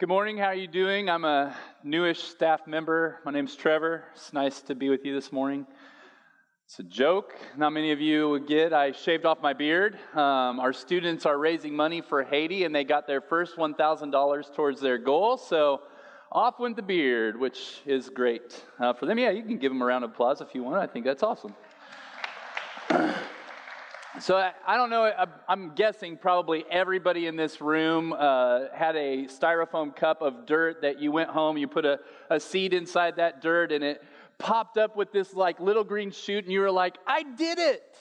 Good morning. How are you doing? I'm a newish staff member. My name's Trevor. It's nice to be with you this morning. It's a joke. Not many of you would get. I shaved off my beard. Um, our students are raising money for Haiti, and they got their first $1,000 towards their goal. So off went the beard, which is great uh, for them. Yeah, you can give them a round of applause if you want. I think that's awesome. So I, I, don't know. I'm guessing probably everybody in this room uh, had a styrofoam cup of dirt that you went home. You put a, a seed inside that dirt, and it popped up with this like little green shoot, and you were like, "I did it."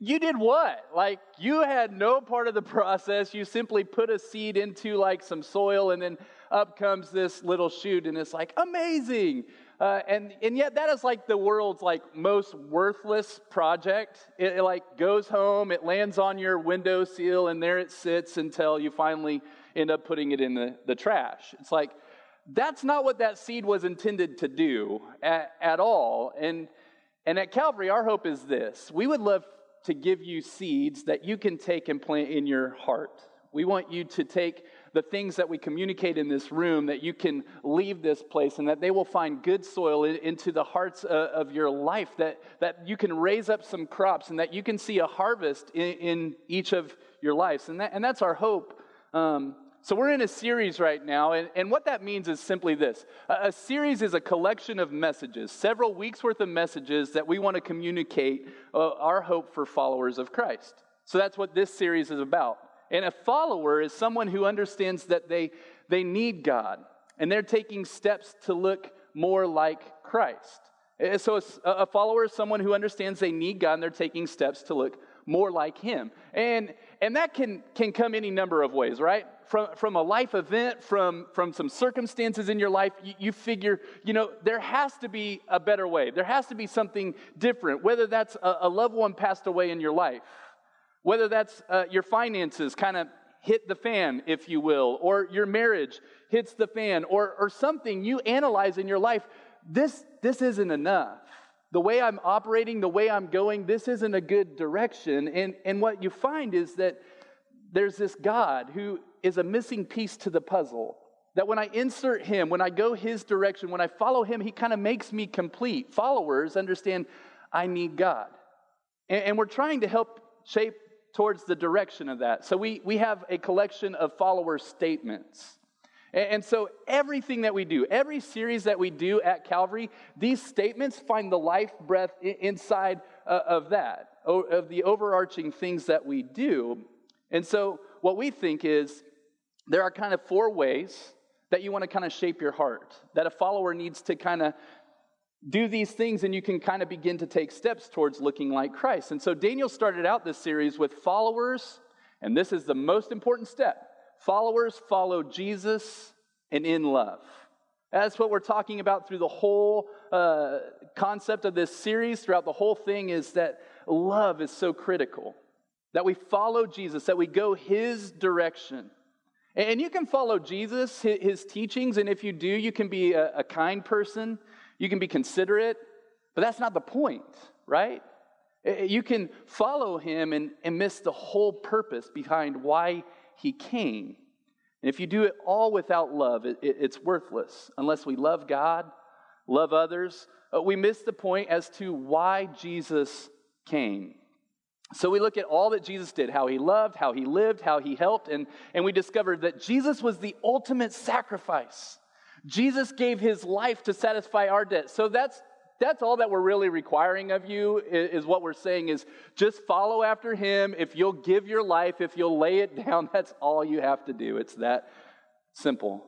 You did what? Like you had no part of the process. You simply put a seed into like some soil, and then up comes this little shoot, and it's like amazing. Uh, and, and yet that is like the world's like most worthless project. It, it, like goes home, it lands on your window windowsill, and there it sits until you finally end up putting it in the, the trash. It's like that's not what that seed was intended to do at, at all. And, and at Calvary, our hope is this. We would love to give you seeds that you can take and plant in your heart. We want you to take the things that we communicate in this room, that you can leave this place and that they will find good soil into the hearts of your life, that, that you can raise up some crops and that you can see a harvest in, in each of your lives. And, that, and that's our hope. Um, so we're in a series right now, and, and what that means is simply this a, a series is a collection of messages, several weeks worth of messages that we want to communicate uh, our hope for followers of Christ. So that's what this series is about. And a follower is someone who understands that they, they need God and they're taking steps to look more like Christ. Eh, so a follower is someone who understands they need God and they're taking steps to look more like Him. And, and that can, can come any number of ways, right? From, from a life event, from, from some circumstances in your life, you, you figure, you know, there has to be a better way. There has to be something different, whether that's a, a loved one passed away in your life whether that's uh, your finances kind of hit the fan, if you will, or your marriage hits the fan, or, or something you analyze in your life, this, this isn't enough. The way I'm operating, the way I'm going, this isn't a good direction. And, and what you find is that there's this God who is a missing piece to the puzzle. That when I insert him, when I go his direction, when I follow him, he kind of makes me complete. Followers understand I need God. And, and we're trying to help shape towards the direction of that. So we, we have a collection of follower statements. And, and so everything that we do, every series that we do at Calvary, these statements find the life breath inside uh, of that, of the overarching things that we do. And so what we think is there are kind of four ways that you want to kind of shape your heart, that a follower needs to kind of do these things and you can kind of begin to take steps towards looking like Christ. And so Daniel started out this series with followers, and this is the most important step. Followers follow Jesus and in love. That's what we're talking about through the whole uh, concept of this series, throughout the whole thing, is that love is so critical. That we follow Jesus, that we go his direction. And you can follow Jesus, his teachings, and if you do, you can be a, a kind person. You can be considerate, but that's not the point, right? You can follow him and, and miss the whole purpose behind why he came. And if you do it all without love, it, it, it's worthless. Unless we love God, love others, uh, we miss the point as to why Jesus came. So we look at all that Jesus did, how he loved, how he lived, how he helped, and, and we discovered that Jesus was the ultimate sacrifice. Jesus gave his life to satisfy our debt. So that's that's all that we're really requiring of you is, what we're saying is just follow after him. If you'll give your life, if you'll lay it down, that's all you have to do. It's that simple.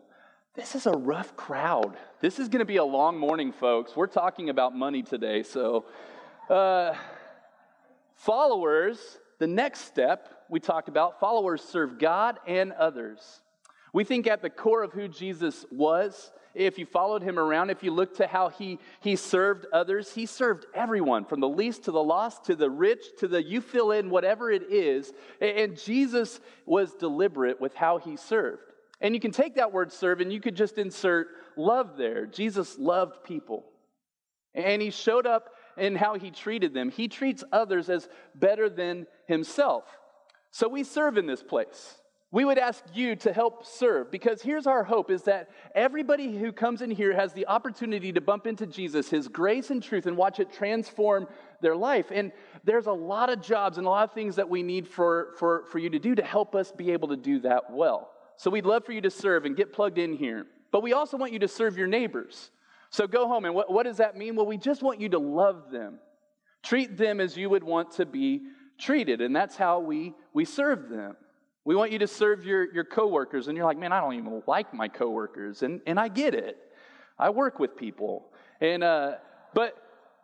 This is a rough crowd. This is going to be a long morning, folks. We're talking about money today. So, uh, followers, the next step we talked about, followers serve God and others. We think at the core of who Jesus was, if you followed him around, if you look to how he, he served others, he served everyone from the least to the lost to the rich to the you fill in whatever it is. And Jesus was deliberate with how he served. And you can take that word serve and you could just insert love there. Jesus loved people. And he showed up in how he treated them. He treats others as better than himself. So we serve in this place. We would ask you to help serve because here's our hope is that everybody who comes in here has the opportunity to bump into Jesus, his grace and truth, and watch it transform their life. And there's a lot of jobs and a lot of things that we need for, for, for you to do to help us be able to do that well. So we'd love for you to serve and get plugged in here. But we also want you to serve your neighbors. So go home. And what, what does that mean? Well, we just want you to love them, treat them as you would want to be treated. And that's how we, we serve them. We want you to serve your, your coworkers, and you're like, man, I don't even like my coworkers, and, and I get it. I work with people. And uh, but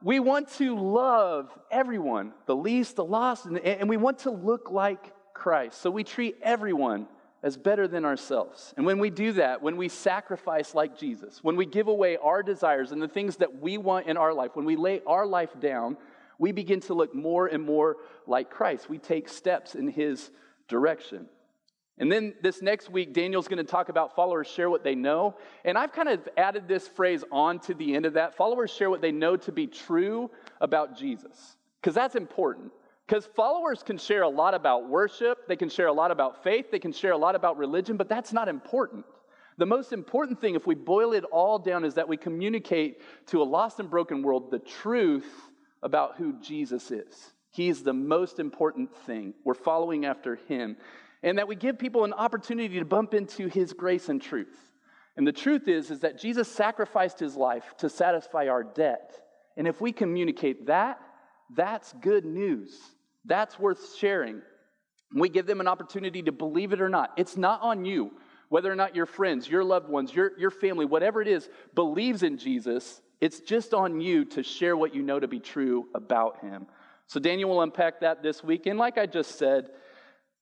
we want to love everyone, the least, the lost, and, and we want to look like Christ. So we treat everyone as better than ourselves. And when we do that, when we sacrifice like Jesus, when we give away our desires and the things that we want in our life, when we lay our life down, we begin to look more and more like Christ. We take steps in his direction. And then this next week, Daniel's going to talk about followers share what they know. And I've kind of added this phrase on to the end of that. Followers share what they know to be true about Jesus, because that's important. Because followers can share a lot about worship, they can share a lot about faith, they can share a lot about religion, but that's not important. The most important thing, if we boil it all down, is that we communicate to a lost and broken world the truth about who Jesus is. He's the most important thing. We're following after him. And that we give people an opportunity to bump into his grace and truth. And the truth is is that Jesus sacrificed his life to satisfy our debt. And if we communicate that, that's good news. That's worth sharing. We give them an opportunity to believe it or not. It's not on you whether or not your friends, your loved ones, your, your family, whatever it is, believes in Jesus. It's just on you to share what you know to be true about him. So Daniel will unpack that this week. And like I just said,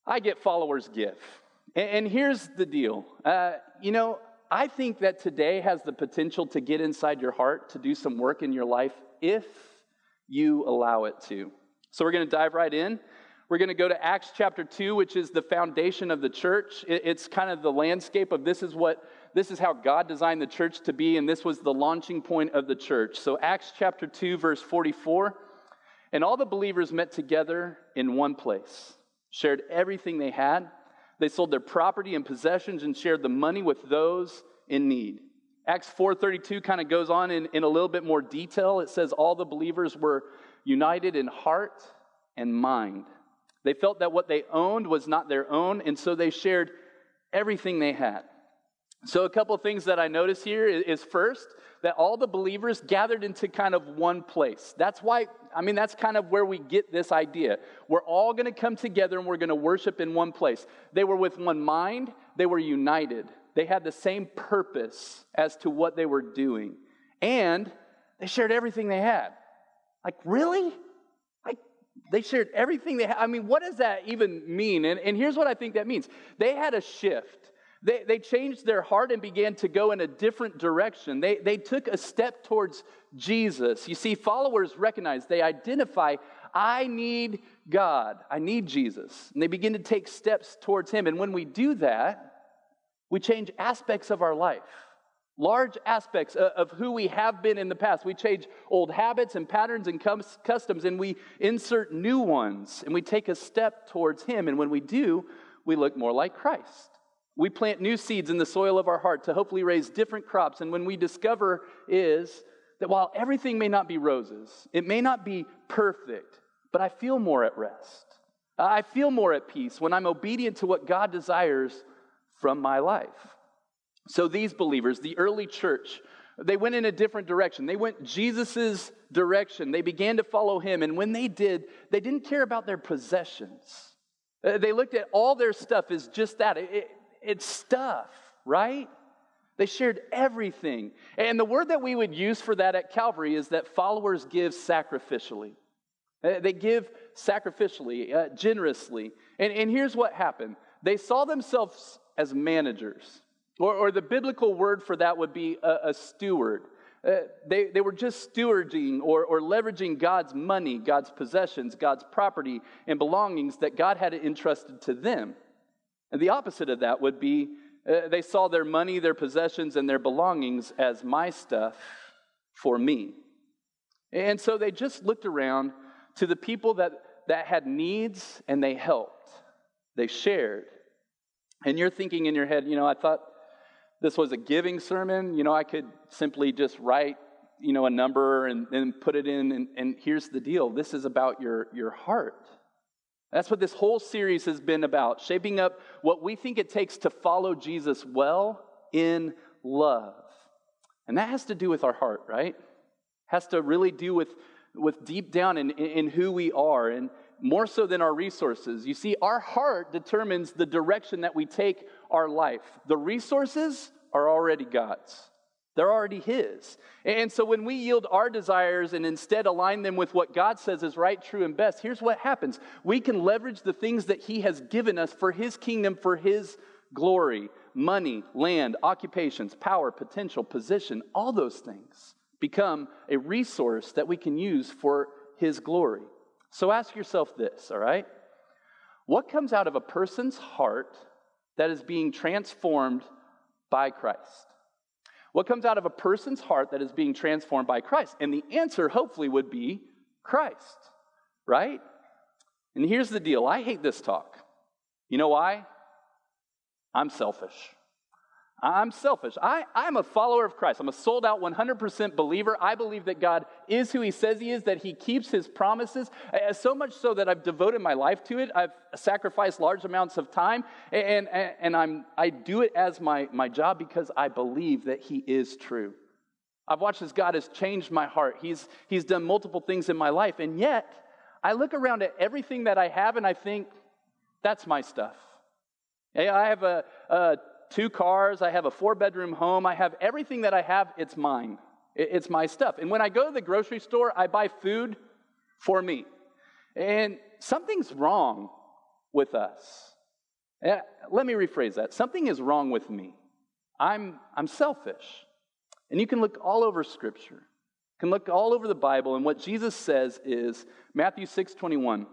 I get followers give. And, here's the deal. Uh, you know, I think that today has the potential to get inside your heart to do some work in your life if you allow it to. So we're going to dive right in. We're going to go to Acts chapter 2, which is the foundation of the church. It's kind of the landscape of this is what this is how God designed the church to be, and this was the launching point of the church. So, Acts chapter 2, verse 44. And all the believers met together in one place, shared everything they had. They sold their property and possessions and shared the money with those in need. Acts 4:32 kind of goes on in, in a little bit more detail. It says all the believers were united in heart and mind. They felt that what they owned was not their own, and so they shared everything they had. So, a couple things that I notice here is first, that all the believers gathered into kind of one place. That's why, I mean, that's kind of where we get this idea. We're all going to come together and we're going to worship in one place. They were with one mind, they were united. They had the same purpose as to what they were doing. And they shared everything they had. Like, really? Like, they shared everything they had. I mean, what does that even mean? And, and here's what I think that means they had a shift. They, they changed their heart and began to go in a different direction. They, they took a step towards Jesus. You see, followers recognize, they identify, I need God, I need Jesus. And they begin to take steps towards Him. And when we do that, we change aspects of our life, large aspects of who we have been in the past. We change old habits and patterns and customs, and we insert new ones, and we take a step towards Him. And when we do, we look more like Christ. We plant new seeds in the soil of our heart to hopefully raise different crops. And when we discover is that while everything may not be roses, it may not be perfect, but I feel more at rest. I feel more at peace when I'm obedient to what God desires from my life. So these believers, the early church, they went in a different direction. They went Jesus's direction. They began to follow him. And when they did, they didn't care about their possessions. Uh, they looked at all their stuff as just that. It, it's stuff, right? They shared everything. And the word that we would use for that at Calvary is that followers give sacrificially. They give sacrificially, uh, generously. And, and here's what happened they saw themselves as managers, or, or the biblical word for that would be a, a steward. Uh, they, they were just stewarding or, or leveraging God's money, God's possessions, God's property, and belongings that God had entrusted to them. And the opposite of that would be uh, they saw their money, their possessions, and their belongings as my stuff for me. And so they just looked around to the people that, that had needs and they helped. They shared. and you're thinking in your head, you know, I thought this was a giving sermon. You know, I could simply just write, you know, a number and, and put it in. And, and here's the deal this is about your, your heart. That's what this whole series has been about, shaping up what we think it takes to follow Jesus well in love. And that has to do with our heart, right? Has to really do with, with deep down in, in who we are and more so than our resources. You see, our heart determines the direction that we take our life. The resources are already God's. They're already His. And so when we yield our desires and instead align them with what God says is right, true, and best, here's what happens we can leverage the things that He has given us for His kingdom, for His glory money, land, occupations, power, potential, position, all those things become a resource that we can use for His glory. So ask yourself this, all right? What comes out of a person's heart that is being transformed by Christ? What comes out of a person's heart that is being transformed by Christ? And the answer, hopefully, would be Christ, right? And here's the deal I hate this talk. You know why? I'm selfish. I'm selfish. I, I'm a follower of Christ. I'm a sold out 100% believer. I believe that God is who He says He is, that He keeps His promises, so much so that I've devoted my life to it. I've sacrificed large amounts of time, and, and, I'm, I do it as my, my job because I believe that He is true. I've watched as God has changed my heart. He's, he's done multiple things in my life, and yet I look around at everything that I have and I think, that's my stuff. I have a, a two cars, I have a four bedroom home, I have everything that I have, it's mine. It's my stuff. And when I go to the grocery store, I buy food for me. And something's wrong with us. Eh, let me rephrase that. Something is wrong with me. I'm, I'm selfish. And you can look all over Scripture. You can look all over the Bible, and what Jesus says is Matthew 6 21,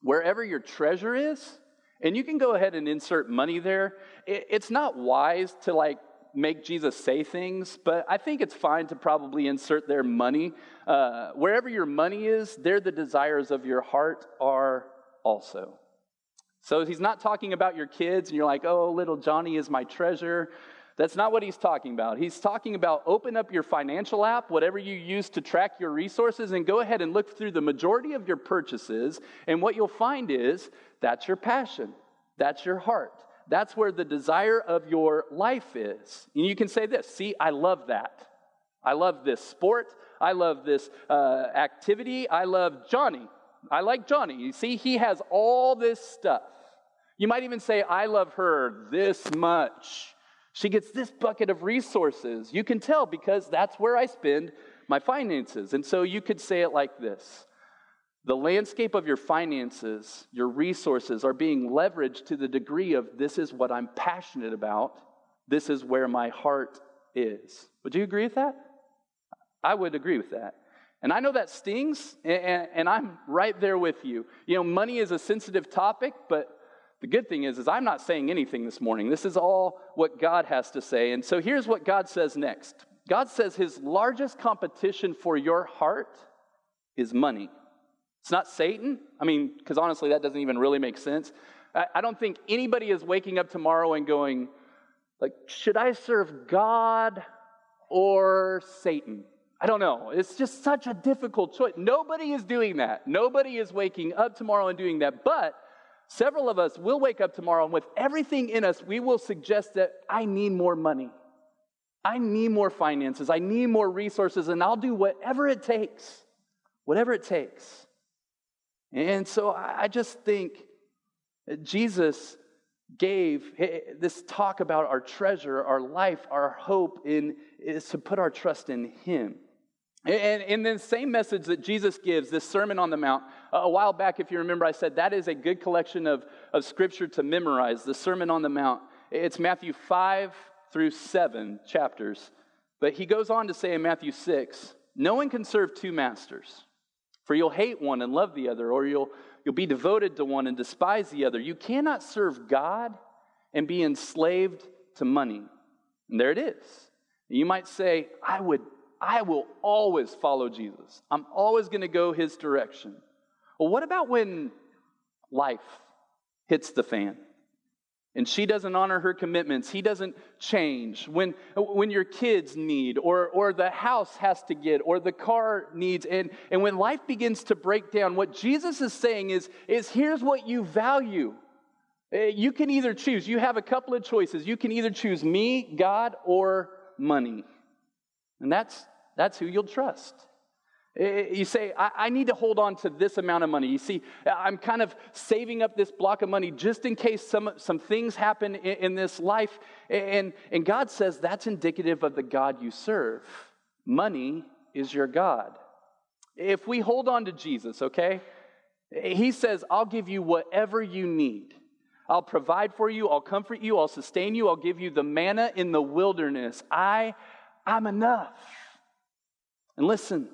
wherever your treasure is, and you can go ahead and insert money there. It's not wise to like make Jesus say things, but I think it's fine to probably insert their money. Uh, wherever your money is, there the desires of your heart are also. So he's not talking about your kids, and you're like, oh, little Johnny is my treasure. That's not what he's talking about. He's talking about open up your financial app, whatever you use to track your resources, and go ahead and look through the majority of your purchases. And what you'll find is that's your passion, that's your heart. That's where the desire of your life is. And you can say this see, I love that. I love this sport. I love this uh, activity. I love Johnny. I like Johnny. You see, he has all this stuff. You might even say, I love her this much. She gets this bucket of resources. You can tell because that's where I spend my finances. And so you could say it like this The landscape of your finances, your resources, are being leveraged to the degree of this is what I'm passionate about, this is where my heart is. Would you agree with that? I would agree with that. And I know that stings, and, I'm right there with you. You know, money is a sensitive topic, but the good thing is, is I'm not saying anything this morning. This is all what God has to say. And so here's what God says next. God says his largest competition for your heart is money. It's not Satan. I mean, because honestly, that doesn't even really make sense. I, don't think anybody is waking up tomorrow and going, like, should I serve God or Satan? I don't know. It's just such a difficult choice. Nobody is doing that. Nobody is waking up tomorrow and doing that. But Several of us will wake up tomorrow and with everything in us, we will suggest that I need more money. I need more finances. I need more resources, and I'll do whatever it takes. Whatever it takes. And so I just think Jesus gave this talk about our treasure, our life, our hope in is to put our trust in Him. And in the same message that Jesus gives, this Sermon on the Mount, a while back, if you remember, I said that is a good collection of, of scripture to memorize, the Sermon on the Mount. It's Matthew 5 through 7 chapters. But he goes on to say in Matthew 6 No one can serve two masters, for you'll hate one and love the other, or you'll, you'll be devoted to one and despise the other. You cannot serve God and be enslaved to money. And there it is. You might say, I would I will always follow Jesus. I'm always going to go his direction. Well, what about when life hits the fan? And she doesn't honor her commitments, he doesn't change. When, when your kids need, or, or the house has to get, or the car needs, and, and when life begins to break down, what Jesus is saying is, is here's what you value. Eh, you can either choose, you have a couple of choices. You can either choose me, God, or money. And that's, that's who you'll trust. You say, I, need to hold on to this amount of money. You see, I'm kind of saving up this block of money just in case some, some things happen in, in this life. And, and God says that's indicative of the God you serve. Money is your God. If we hold on to Jesus, okay, He says, I'll give you whatever you need. I'll provide for you, I'll comfort you, I'll sustain you, I'll give you the manna in the wilderness. I, I'm enough. And listen,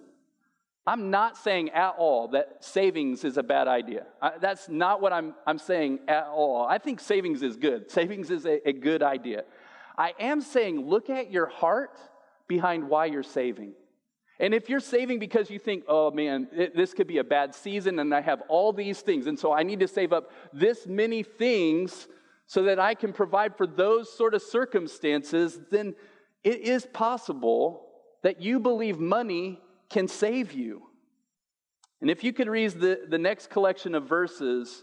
I'm not saying at all that savings is a bad idea. I, that's not what I'm, I'm saying at all. I think savings is good. Savings is a, a good idea. I am saying look at your heart behind why you're saving. And if you're saving because you think, oh man, it, this could be a bad season and I have all these things, and so I need to save up this many things so that I can provide for those sort of circumstances, then it is possible that you believe money can save you. And if you could read the, the next collection of verses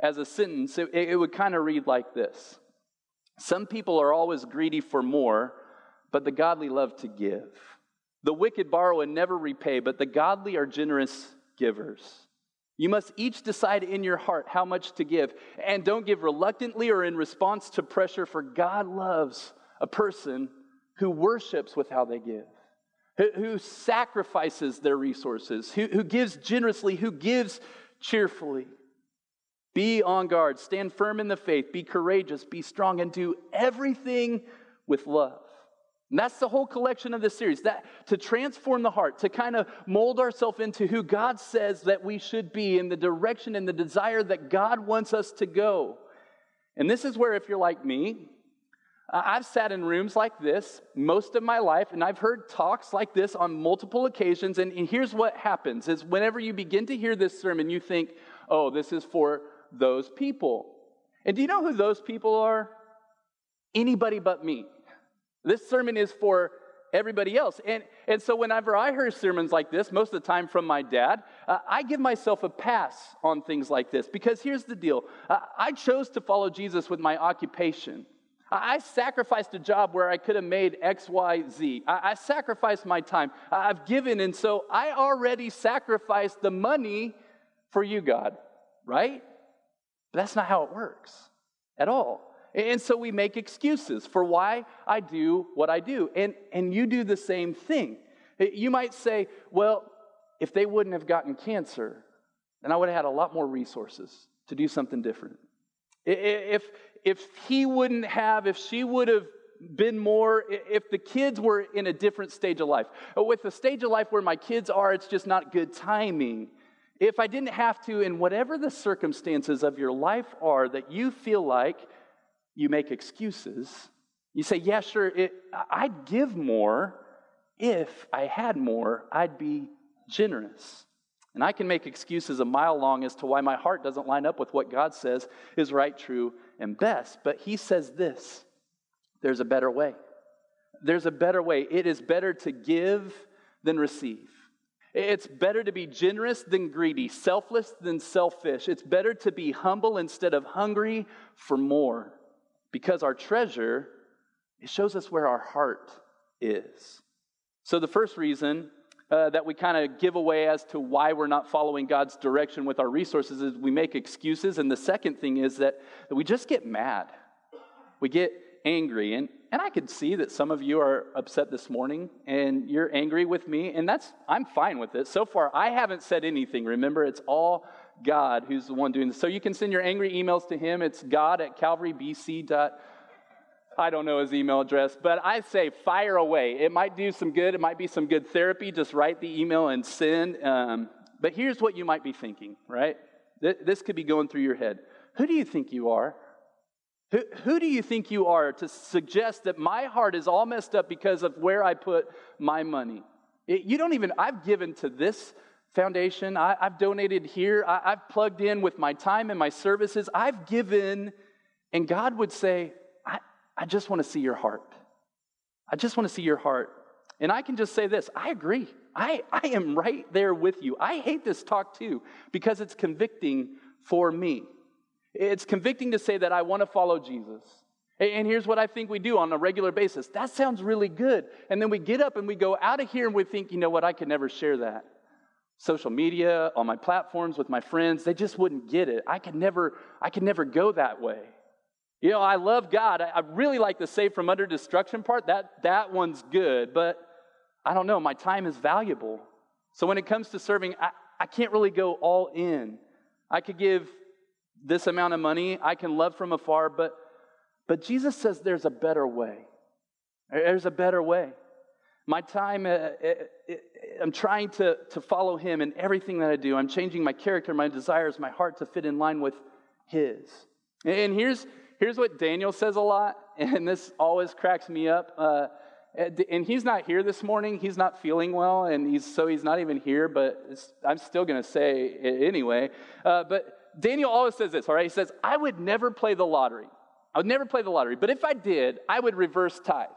as a sentence, it, it would kind of read like this Some people are always greedy for more, but the godly love to give. The wicked borrow and never repay, but the godly are generous givers. You must each decide in your heart how much to give, and don't give reluctantly or in response to pressure, for God loves a person who worships with how they give who, sacrifices their resources, who, who gives generously, who gives cheerfully. Be on guard, stand firm in the faith, be courageous, be strong, and do everything with love. And that's the whole collection of this series that to transform the heart, to kind of mold ourselves into who God says that we should be in the direction and the desire that God wants us to go. And this is where, if you're like me, I've sat in rooms like this most of my life, and I've heard talks like this on multiple occasions. And, here's what happens: is whenever you begin to hear this sermon, you think, "Oh, this is for those people." And do you know who those people are? Anybody but me. This sermon is for everybody else. And, and so, whenever I hear sermons like this, most of the time from my dad, uh, I give myself a pass on things like this because here's the deal uh, I chose to follow Jesus with my occupation. I sacrificed a job where I could have made X, Y, Z. I, I sacrificed my time. I've given, and so I already sacrificed the money for you, God, right? But that's not how it works at all. And so we make excuses for why I do what I do. And, and you do the same thing. You might say, well, if they wouldn't have gotten cancer, then I would have had a lot more resources to do something different. If, if he wouldn't have, if she would have been more, if the kids were in a different stage of life. Uh, with the stage of life where my kids are, it's just not good timing. If I didn't have to, in whatever the circumstances of your life are that you feel like you make excuses, you say, Yeah, sure, it, I'd give more if I had more, I'd be generous. And I can make excuses a mile long as to why my heart doesn't line up with what God says is right, true, and best. But He says this there's a better way. There's a better way. It is better to give than receive. It's better to be generous than greedy, selfless than selfish. It's better to be humble instead of hungry for more. Because our treasure, it shows us where our heart is. So, the first reason uh, that we kind of give away as to why we're not following God's direction with our resources is we make excuses. And the second thing is that, we just get mad. We get angry. And, and I could see that some of you are upset this morning and you're angry with me. And that's, I'm fine with it. So far, I haven't said anything. Remember, it's all God who's the one doing this. So you can send your angry emails to him. It's god at calvarybc.com I don't know his email address, but I say fire away. It might do some good. It might be some good therapy. Just write the email and send. Um, but here's what you might be thinking, right? Th- this could be going through your head. Who do you think you are? Who, who do you think you are to suggest that my heart is all messed up because of where I put my money? It, you don't even, I've given to this foundation. I, have donated here. I, I've plugged in with my time and my services. I've given And God would say, I, just want to see your heart. I just want to see your heart. And I can just say this I agree. I, I am right there with you. I hate this talk too because it's convicting for me. It's convicting to say that I want to follow Jesus. And here's what I think we do on a regular basis. That sounds really good. And then we get up and we go out of here and we think, you know what, I could never share that. Social media, on my platforms with my friends, they just wouldn't get it. I could never, I could never go that way. You know, I love God. I, I really like the save from under destruction part. That that one's good, but I don't know, my time is valuable. So when it comes to serving, I, I can't really go all in. I could give this amount of money, I can love from afar, but but Jesus says there's a better way. There's a better way. My time, uh, uh, uh, I'm trying to, to follow Him in everything that I do. I'm changing my character, my desires, my heart to fit in line with His. And here's, here's what Daniel says a lot, and this always cracks me up. Uh, and he's not here this morning. He's not feeling well, and he's, so he's not even here, but I'm still going to say it anyway. Uh, but Daniel always says this, all right? He says, I would never play the lottery. I would never play the lottery, but if I did, I would reverse tithe.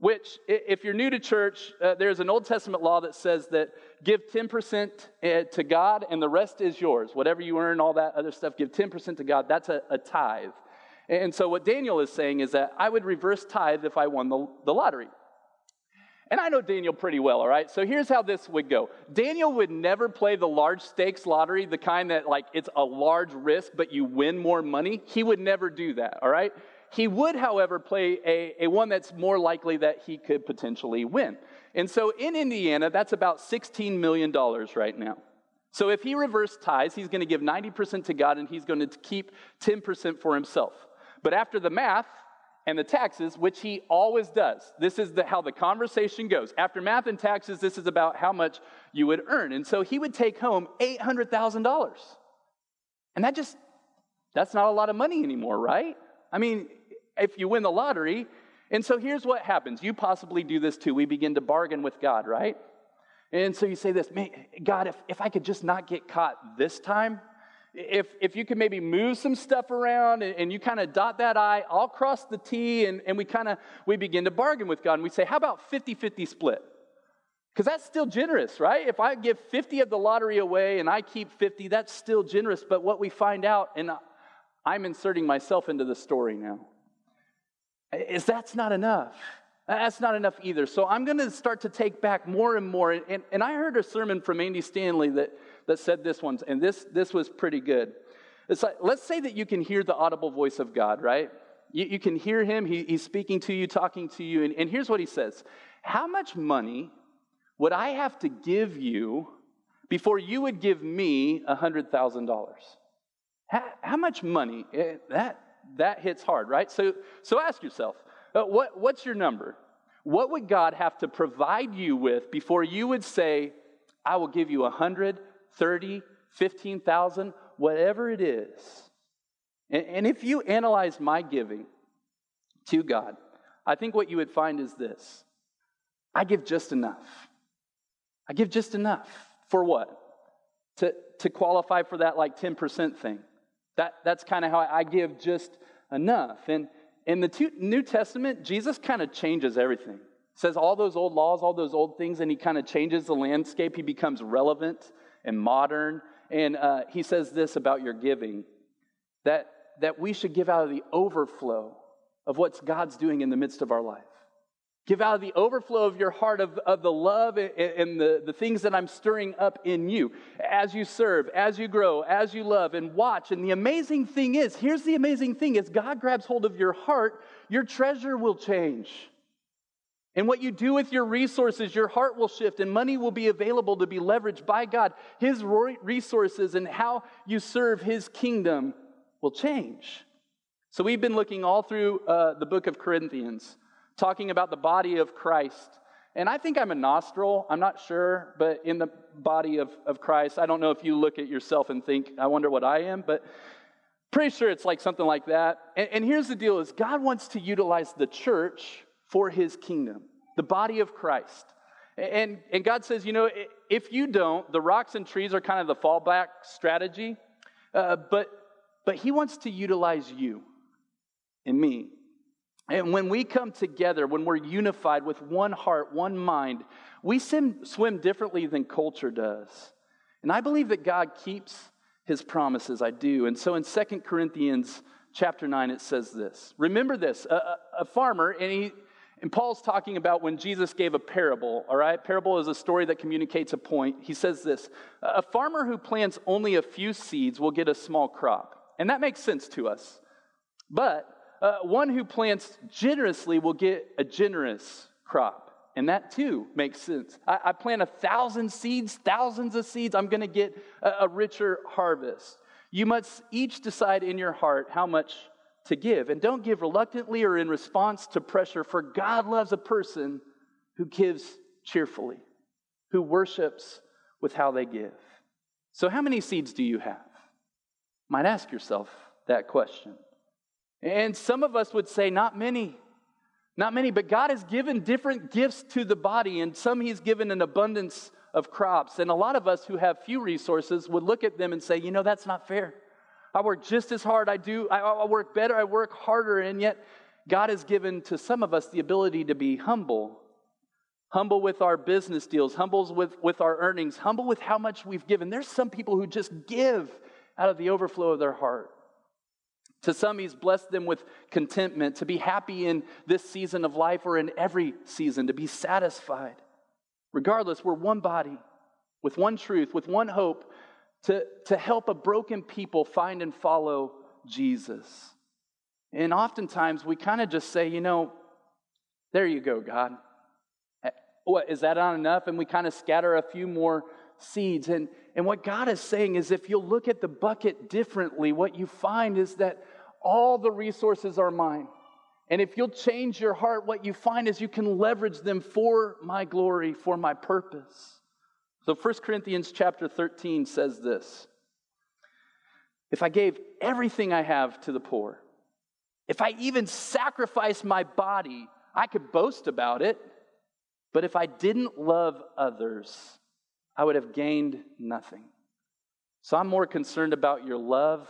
Which, if you're new to church, uh, there's an Old Testament law that says that give 10% uh, to God and the rest is yours. Whatever you earn, all that other stuff, give 10% to God. That's a, a tithe. And so, what Daniel is saying is that I would reverse tithe if I won the, the lottery. And I know Daniel pretty well, all right? So here's how this would go Daniel would never play the large stakes lottery, the kind that, like, it's a large risk, but you win more money. He would never do that, all right? He would, however, play a, a one that's more likely that he could potentially win. And so in Indiana, that's about $16 million right now. So if he reversed ties, he's going to give 90% to God and he's going to keep 10% for himself. But after the math, and the taxes, which he always does. This is the, how the conversation goes. After math and taxes, this is about how much you would earn. And so he would take home $800,000. And that just, that's not a lot of money anymore, right? I mean, if you win the lottery. And so here's what happens. You possibly do this too. We begin to bargain with God, right? And so you say this, God, if, if I could just not get caught this time, if, if you can maybe move some stuff around and, and you kind of dot that I, I'll cross the T, and, and we kind of, we begin to bargain with God, and we say, how about 50-50 split? Because that's still generous, right? If I give 50 of the lottery away and I keep 50, that's still generous. But what we find out, and I'm inserting myself into the story now, is that's not enough. That's not enough either. So I'm going to start to take back more and more. And, and I heard a sermon from Andy Stanley that that said this once, and this, this was pretty good. It's like, let's say that you can hear the audible voice of God, right? You, you can hear him, he, he's speaking to you, talking to you, and, and here's what he says How much money would I have to give you before you would give me $100,000? How, how much money? Eh, that, that hits hard, right? So, so ask yourself, uh, what, what's your number? What would God have to provide you with before you would say, I will give you a hundred, 30, 15,000, whatever it is. And, and if you analyze my giving to God, I think what you would find is this I give just enough. I give just enough. For what? To, to qualify for that like 10% thing. That, that's kind of how I give just enough. And in the two, New Testament, Jesus kind of changes everything. Says all those old laws, all those old things, and he kind of changes the landscape. He becomes relevant and modern. And uh, he says this about your giving that, that we should give out of the overflow of what God's doing in the midst of our life. Give out of the overflow of your heart of, of the love and the, the things that I'm stirring up in you as you serve, as you grow, as you love and watch. And the amazing thing is here's the amazing thing is God grabs hold of your heart, your treasure will change. And what you do with your resources, your heart will shift, and money will be available to be leveraged by God. His resources and how you serve His kingdom will change. So, we've been looking all through uh, the book of Corinthians, talking about the body of Christ. And I think I'm a nostril, I'm not sure, but in the body of, of Christ, I don't know if you look at yourself and think, I wonder what I am, but pretty sure it's like something like that. And, and here's the deal is God wants to utilize the church for his kingdom, the body of Christ. And, and God says, you know, if you don't, the rocks and trees are kind of the fallback strategy, uh, but, but he wants to utilize you. and me. And when we come together, when we're unified with one heart, one mind, we swim, swim differently than culture does. And I believe that God keeps his promises. I do. And so in 2 Corinthians chapter 9, it says this Remember this a, a farmer, and he and Paul's talking about when Jesus gave a parable, all right? Parable is a story that communicates a point. He says this A farmer who plants only a few seeds will get a small crop. And that makes sense to us. But uh, one who plants generously will get a generous crop. And that too makes sense. I, I plant a thousand seeds, thousands of seeds, I'm going to get a, a richer harvest. You must each decide in your heart how much to give. And don't give reluctantly or in response to pressure, for God loves a person who gives cheerfully, who worships with how they give. So, how many seeds do you have? Might ask yourself that question. And some of us would say, not many. Not many, but God has given different gifts to the body, and some He's given an abundance of crops. And a lot of us who have few resources would look at them and say, you know, that's not fair. I work just as hard. I do. I, I work better. I work harder. And yet, God has given to some of us the ability to be humble. Humble with our business deals, humble with, with our earnings, humble with how much we've given. There's some people who just give out of the overflow of their heart. To some, He's blessed them with contentment, to be happy in this season of life or in every season, to be satisfied. Regardless, we're one body with one truth, with one hope, to, to help a broken people find and follow Jesus. And oftentimes we kind of just say, you know, there you go, God. Eh, what, is that not enough? And we kind of scatter a few more seeds. And, and what God is saying is if you'll look at the bucket differently, what you find is that all the resources are mine. And if you'll change your heart, what you find is you can leverage them for my glory, for my purpose. So 1 Corinthians chapter 13 says this If I gave everything I have to the poor, if I even sacrificed my body, I could boast about it. But if I didn't love others, I would have gained nothing. So I'm more concerned about your love,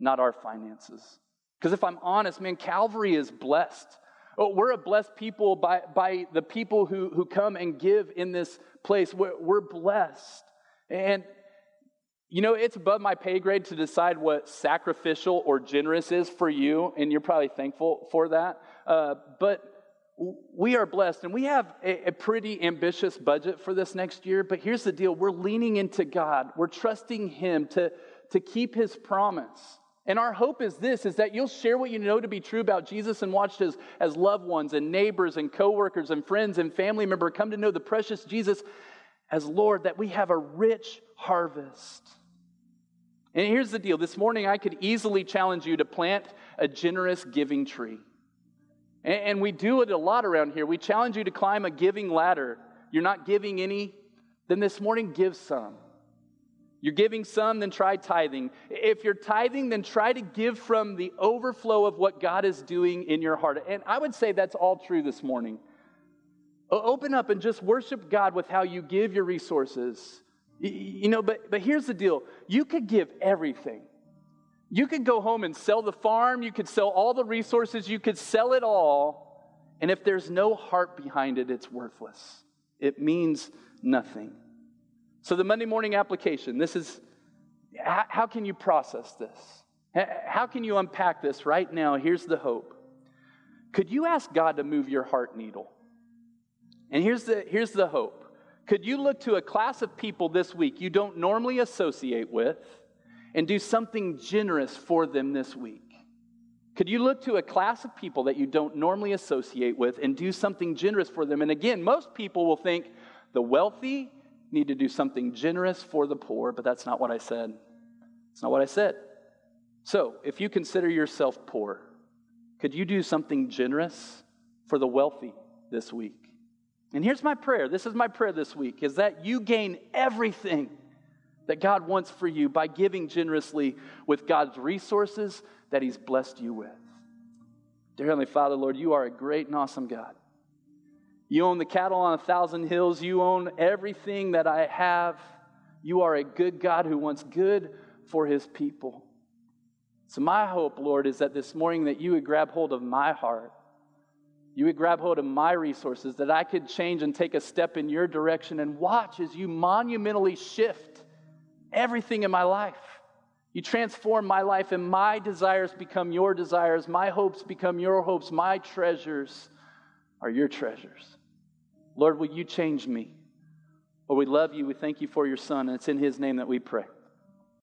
not our finances. Because if I'm honest, man, Calvary is blessed. Oh, we're a blessed people by, by the people who, who come and give in this place. We're, we're blessed. And, you know, it's above my pay grade to decide what sacrificial or generous is for you, and you're probably thankful for that. Uh, but we are blessed, and we have a, a pretty ambitious budget for this next year. But here's the deal we're leaning into God, we're trusting Him to, to keep His promise. And our hope is this is that you'll share what you know to be true about Jesus and watch as, as loved ones and neighbors and coworkers and friends and family member come to know the precious Jesus as Lord, that we have a rich harvest. And here's the deal this morning, I could easily challenge you to plant a generous giving tree. And, and we do it a lot around here. We challenge you to climb a giving ladder. You're not giving any, then this morning, give some. You're giving some, then try tithing. If you're tithing, then try to give from the overflow of what God is doing in your heart. And I would say that's all true this morning. Open up and just worship God with how you give your resources. You know, but, but here's the deal you could give everything. You could go home and sell the farm, you could sell all the resources, you could sell it all. And if there's no heart behind it, it's worthless. It means nothing. So, the Monday morning application this is how, can you process this? How can you unpack this right now? Here's the hope. Could you ask God to move your heart needle? And here's the, here's the hope. Could you look to a class of people this week you don't normally associate with and do something generous for them this week? Could you look to a class of people that you don't normally associate with and do something generous for them? And again, most people will think the wealthy need to do something generous for the poor, but that's not what I said. It's not what I said. So, if you consider yourself poor, could you do something generous for the wealthy this week? And here's my prayer. This is my prayer this week is that you gain everything that God wants for you by giving generously with God's resources that He's blessed you with. Dear Heavenly Father, Lord, you are a great and awesome God. You own the cattle on a thousand hills. You own everything that I have. You are a good God who wants good for his people. So, my hope, Lord, is that this morning that you would grab hold of my heart. You would grab hold of my resources, that I could change and take a step in your direction and watch as you monumentally shift everything in my life. You transform my life, and my desires become your desires. My hopes become your hopes. My treasures are your treasures. Lord, will you change me? Lord, we love you. We thank you for your son, and it's in his name that we pray.